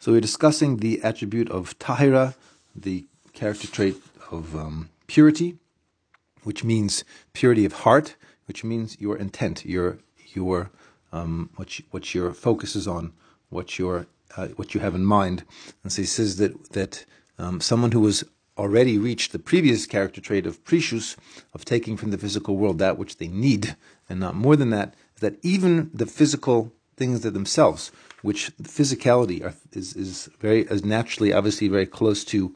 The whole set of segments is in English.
So we're discussing the attribute of tahira, the character trait of um, purity, which means purity of heart, which means your intent, your your um, what you, what your focus is on, what your uh, what you have in mind. And so he says that that um, someone who has already reached the previous character trait of prishus, of taking from the physical world that which they need, and not more than that, that even the physical things that themselves, which physicality are, is is very is naturally obviously very close to.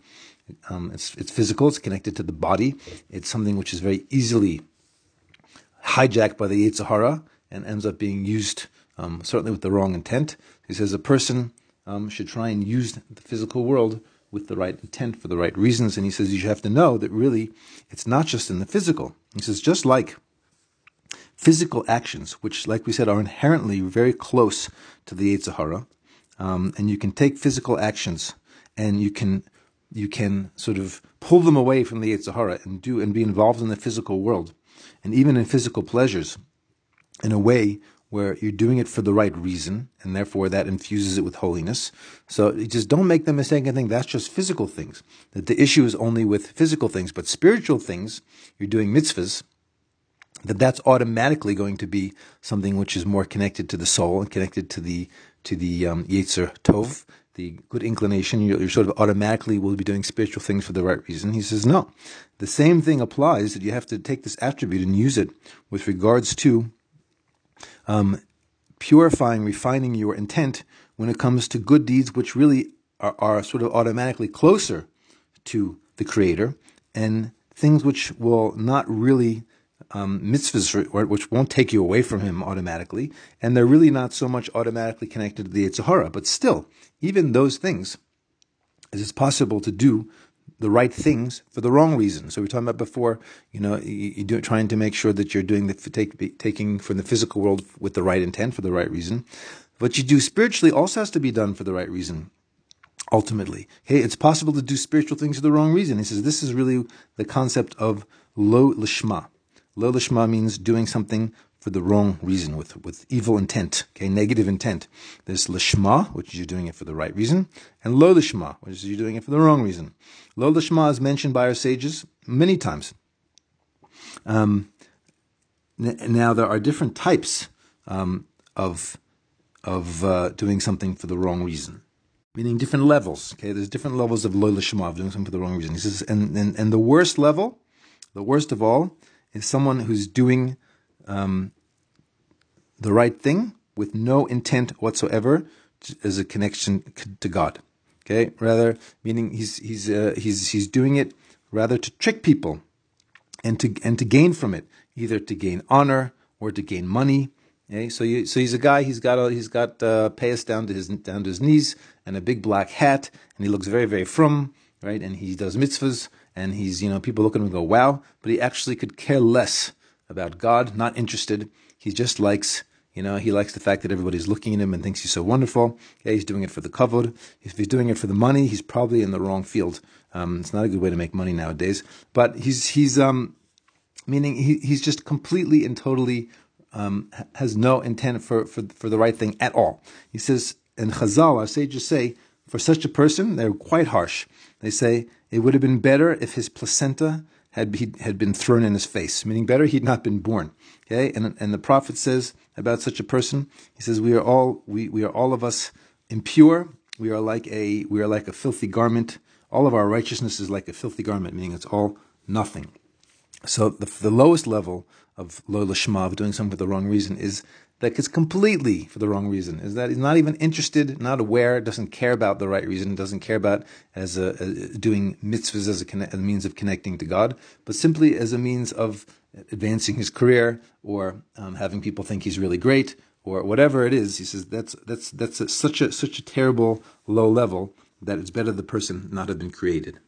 Um, it's it's physical. It's connected to the body. It's something which is very easily hijacked by the Yetzer Hara and ends up being used um, certainly with the wrong intent. He says a person um, should try and use the physical world with the right intent for the right reasons. And he says you have to know that really it's not just in the physical. He says just like physical actions, which, like we said, are inherently very close to the Yetzer Hara, um, and you can take physical actions and you can you can sort of pull them away from the Yetzer Hara and do and be involved in the physical world, and even in physical pleasures, in a way where you're doing it for the right reason, and therefore that infuses it with holiness. So just don't make the mistake and think that's just physical things. That the issue is only with physical things, but spiritual things, you're doing mitzvahs, that that's automatically going to be something which is more connected to the soul and connected to the to the um, Yetzer Tov, the good inclination. You're, you're, sort of automatically will be doing spiritual things for the right reason. He says no. The same thing applies that you have to take this attribute and use it with regards to um, purifying, refining your intent when it comes to good deeds, which really are, are sort of automatically closer to the Creator, and things which will not really um, mitzvahs, which won't take you away from him automatically, and they're really not so much automatically connected to the Yetzer But still, even those things, it is possible to do the right things for the wrong reason. So we are talking about before, you know, you, are trying to make sure that you're doing the take, taking from the physical world with the right intent for the right reason. What you do spiritually also has to be done for the right reason. Ultimately, hey, it's possible to do spiritual things for the wrong reason. He says this is really the concept of lo lishma. Lo lishma means doing something for the wrong reason, with, with evil intent, okay, negative intent. There's lishma, which is you're doing it for the right reason, and lo lishma, which is you're doing it for the wrong reason. Lo lishma is mentioned by our sages many times. Um, now there are different types um, of of uh, doing something for the wrong reason, meaning different levels. Okay, there's different levels of lo lishma of doing something for the wrong reason. He says, and, and and the worst level, the worst of all, is someone who's doing um, the right thing with no intent whatsoever as a connection to God. Okay, rather meaning he's he's uh, he's he's doing it rather to trick people and to and to gain from it, either to gain honor or to gain money. Okay, so you, so he's a guy. He's got a, he's got uh, payas down to his down to his knees and a big black hat, and he looks very very frum, right? And he does mitzvahs, and he's, you know, people look at him and go, wow, but he actually could care less about God, not interested. He just likes, you know, he likes the fact that everybody's looking at him and thinks he's so wonderful. Yeah, he's doing it for the kavod. If he's doing it for the money, he's probably in the wrong field. Um, it's not a good way to make money nowadays. But he's he's um, meaning he, he's just completely and totally um, has no intent for, for for the right thing at all. He says, and Chazal, our sages say, for such a person, they're quite harsh. They say it would have been better if his placenta had, be, had been thrown in his face, meaning better he'd not been born. Okay, and and the prophet says about such a person, he says we are all we, we are all of us impure. We are like a we are like a filthy garment. All of our righteousness is like a filthy garment, meaning it's all nothing. So the, the lowest level of lo lishma, of doing something for the wrong reason, is that it's completely for the wrong reason. Is that he's not even interested, not aware, doesn't care about the right reason, doesn't care about as a, a doing mitzvahs as a, a, means of connecting to God, but simply as a means of advancing his career or um, having people think he's really great or whatever it is. He says that's that's that's a, such a such a terrible low level that it's better the person not have been created.